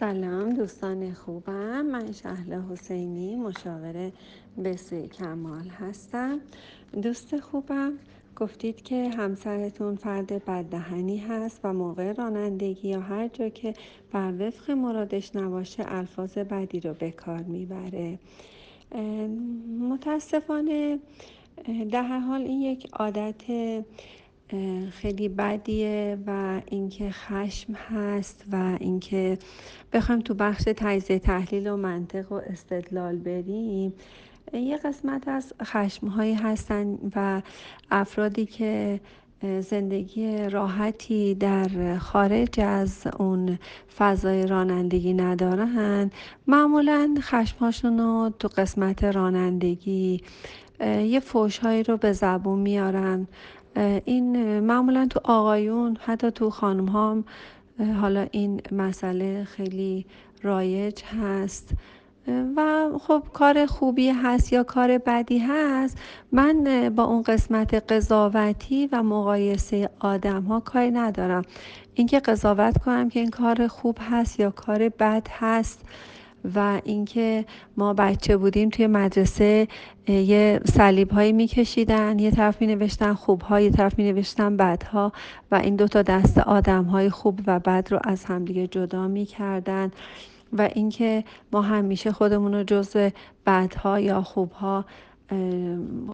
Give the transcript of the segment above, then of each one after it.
سلام دوستان خوبم. من شهله حسینی مشاور بسوی کمال هستم. دوست خوبم گفتید که همسرتون فرد بددهنی هست و موقع رانندگی یا هر جا که بر وفق مرادش نباشه الفاظ بدی رو به کار می‌بره. متاسفانه در حال این یک عادت خیلی بدیه و اینکه خشم هست و اینکه بخوایم تو بخش تجزیه تحلیل و منطق و استدلال بریم. یه قسمت از خشم هایی هستن و افرادی که زندگی راحتی در خارج از اون فضای رانندگی ندارن. معمولا خشمهاشون رو تو قسمت رانندگی یه فوشهایی رو به زبون میارن. این معمولا تو آقایون حتی تو خانم ها حالا این مسئله خیلی رایج هست. و خب کار خوبی هست یا کار بدی هست من با اون قسمت قضاوتی و مقایسه آدم ها کاری ندارم. اینکه قضاوت کنم که این کار خوب هست یا کار بد هست و اینکه ما بچه بودیم توی مدرسه یه صلیب هایی میکشیدن یه طرف می نوشتن خوب ها یه طرف می نوشتن بد ها و این دو تا دست آدم های خوب و بد رو از همدیگه جدا می‌کردن و اینکه ما همیشه خودمون رو جز بدها یا خوبها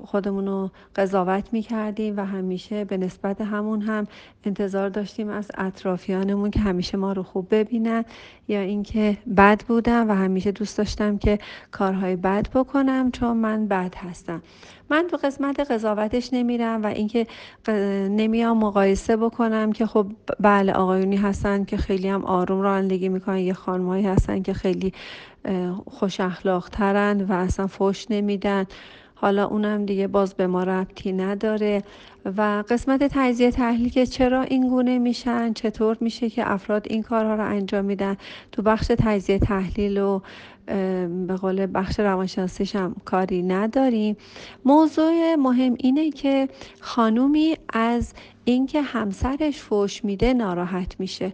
خودمون رو قضاوت می کردیم و همیشه به نسبت همون هم انتظار داشتیم از اطرافیانمون که همیشه ما رو خوب ببینن یا اینکه بد بودم و همیشه دوست داشتم که کارهای بد بکنم چون من بد هستم. من تو قسمت قضاوتش نمیرم و اینکه نمیام مقایسه بکنم که خب بله آقایونی هستن که خیلی هم آروم رانندگی می‌کنن یه خانمایی هستن که خیلی خوش اخلاق ترن و اصلا فوش نمیدن. حالا اونم دیگه باز به ما ربطی نداره. و قسمت تجزیه تحلیل که چرا این گونه میشن چطور میشه که افراد این کارها رو انجام میدن. تو بخش تجزیه تحلیل و به قول بخش روانشناسیش هم کاری نداریم. موضوع مهم اینه که خانومی از اینکه همسرش فوش میده ناراحت میشه.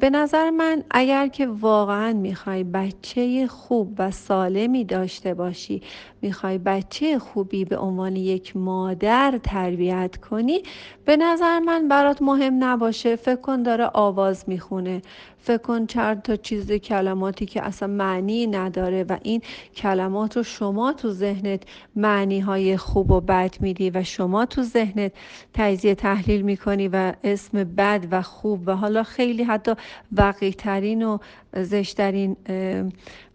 به نظر من اگر که واقعا می‌خوای بچه خوب و سالمی داشته باشی می‌خوای بچه خوبی به عنوان یک مادر تربیت کنی به نظر من برات مهم نباشه. فکر کن داره آواز می‌خونه. فکر کن چند تا چیز کلماتی که اصلا معنی نداره و این کلمات رو شما تو ذهنت معنی های خوب و بد میدی و شما تو ذهنت تجزیه تحلیل می‌کنی و اسم بد و خوب و حالا خیلی حتی وقیترین و زشترین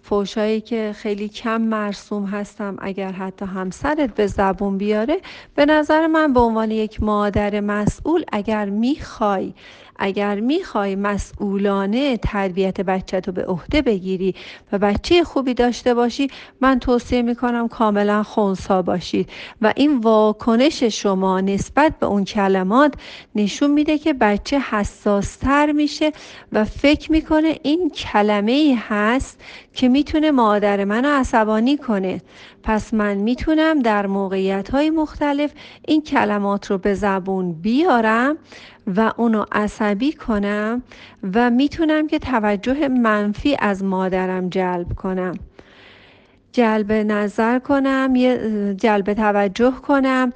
فوشایی که خیلی کم مرسوم هستم اگر حتی همسرت به زبون بیاره به نظر من به عنوان یک مادر مسئول اگر می‌خوای اگر می‌خوای مسئولانه تربیت بچه تو به عهده بگیری و بچه خوبی داشته باشی من توصیه می‌کنم کاملا خونسا باشید و این واکنش شما نسبت به اون کلمات نشون میده که بچه حساستر میشه و فکر می‌کنه این کلمه ای هست که می‌تونه مادر منو عصبانی کنه. پس من می‌تونم در موقعیت های مختلف این کلمات رو به زبون بیارم و اونو عصبی کنم و می‌تونم که توجه منفی از مادرم جلب کنم. جلب نظر کنم جلب توجه کنم.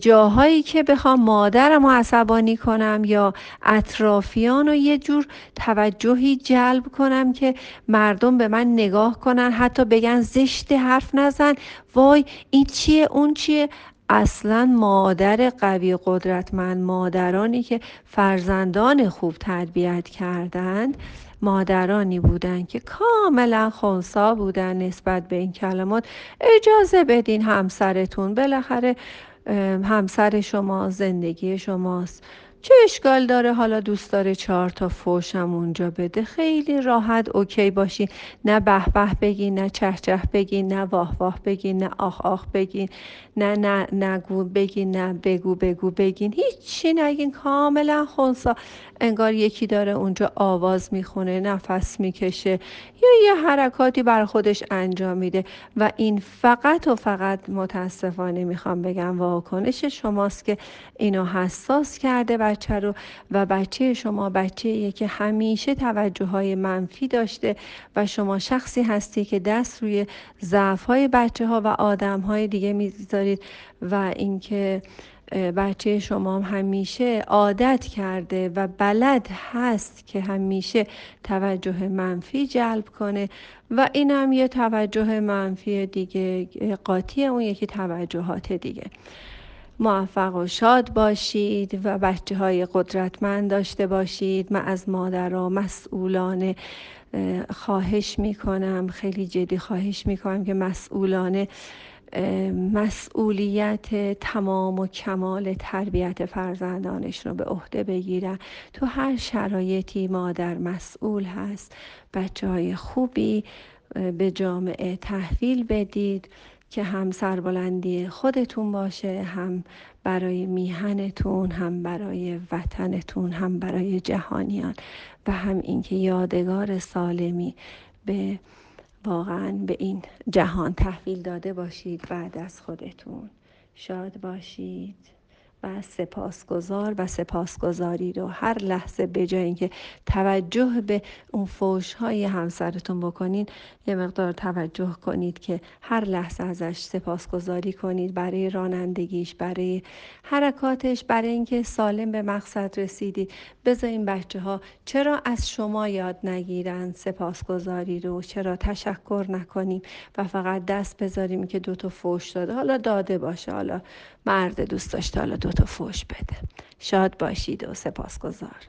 جاهایی که بخوام مادرم رو عصبانی کنم یا اطرافیان رو یه جور توجهی جلب کنم که مردم به من نگاه کنن حتی بگن زشت حرف نزن. وای این چیه اون چیه؟ اصلا مادر قوی قدرتمند مادرانی که فرزندان خوب تربیت کردند مادرانی بودند که کاملا خونسا بودن نسبت به این کلمات. اجازه بدین همسرتون بالاخره همسر شما زندگی شماست. چه اشکال داره حالا دوست داره چهار تا فوشم اونجا بده؟ خیلی راحت اوکی باشین نه به به بگین نه چه چه بگین نه واه واه بگین نه آخ آخ بگین نه نه نگو بگین نه بگو بگو بگین هیچی نگین کاملا خونسا. انگار یکی داره اونجا آواز می‌خونه نفس می‌کشه. یا یه حرکاتی بر خودش انجام میده. و این فقط و فقط متاسفانه می‌خوام بگم واکنش شماست که اینو حساس کرده بچه رو و بچه شما بچه که همیشه توجه های منفی داشته و شما شخصی هستی که دست روی ضعف های بچه ها و آدم های دیگه می‌ذارید و اینکه بچه شما همیشه عادت کرده و بلد هست که همیشه توجه منفی جلب کنه و این هم یه توجه منفی دیگه قاطی اون یکی توجهات دیگه. موفق و شاد باشید و بچه های قدرتمند داشته باشید. من از مادرها مسئولانه خواهش می‌کنم خیلی جدی خواهش می‌کنم که مسئولانه مسئولیت تمام و کمال تربیت فرزندانش رو به عهده بگیرن. تو هر شرایطی مادر مسئول هست بچه های خوبی به جامعه تحویل بدید که هم سربلندی خودتون باشه هم برای میهنتون هم برای وطنتون هم برای جهانیان. و هم اینکه یادگار سالمی به واقعا به این جهان تحویل داده باشید بعد از خودتون. شاد باشید. و سپاسگزار و سپاسگزاری رو هر لحظه به جای اینکه توجه به اون فوش های همسرتون بکنین یه مقدار توجه کنید که هر لحظه ازش سپاسگزاری کنید برای رانندگیش برای حرکاتش برای اینکه سالم به مقصد رسیدید. بذارین بچه ها چرا از شما یاد نگیرن سپاسگزاری رو؟ چرا تشکر نکنیم و فقط دست بذاریم که دوتا فوش داده؟ حالا داده باشه حالا مرد دوست داشته حالا دوتا فوش بده. شاد باشید و سپاسگزار.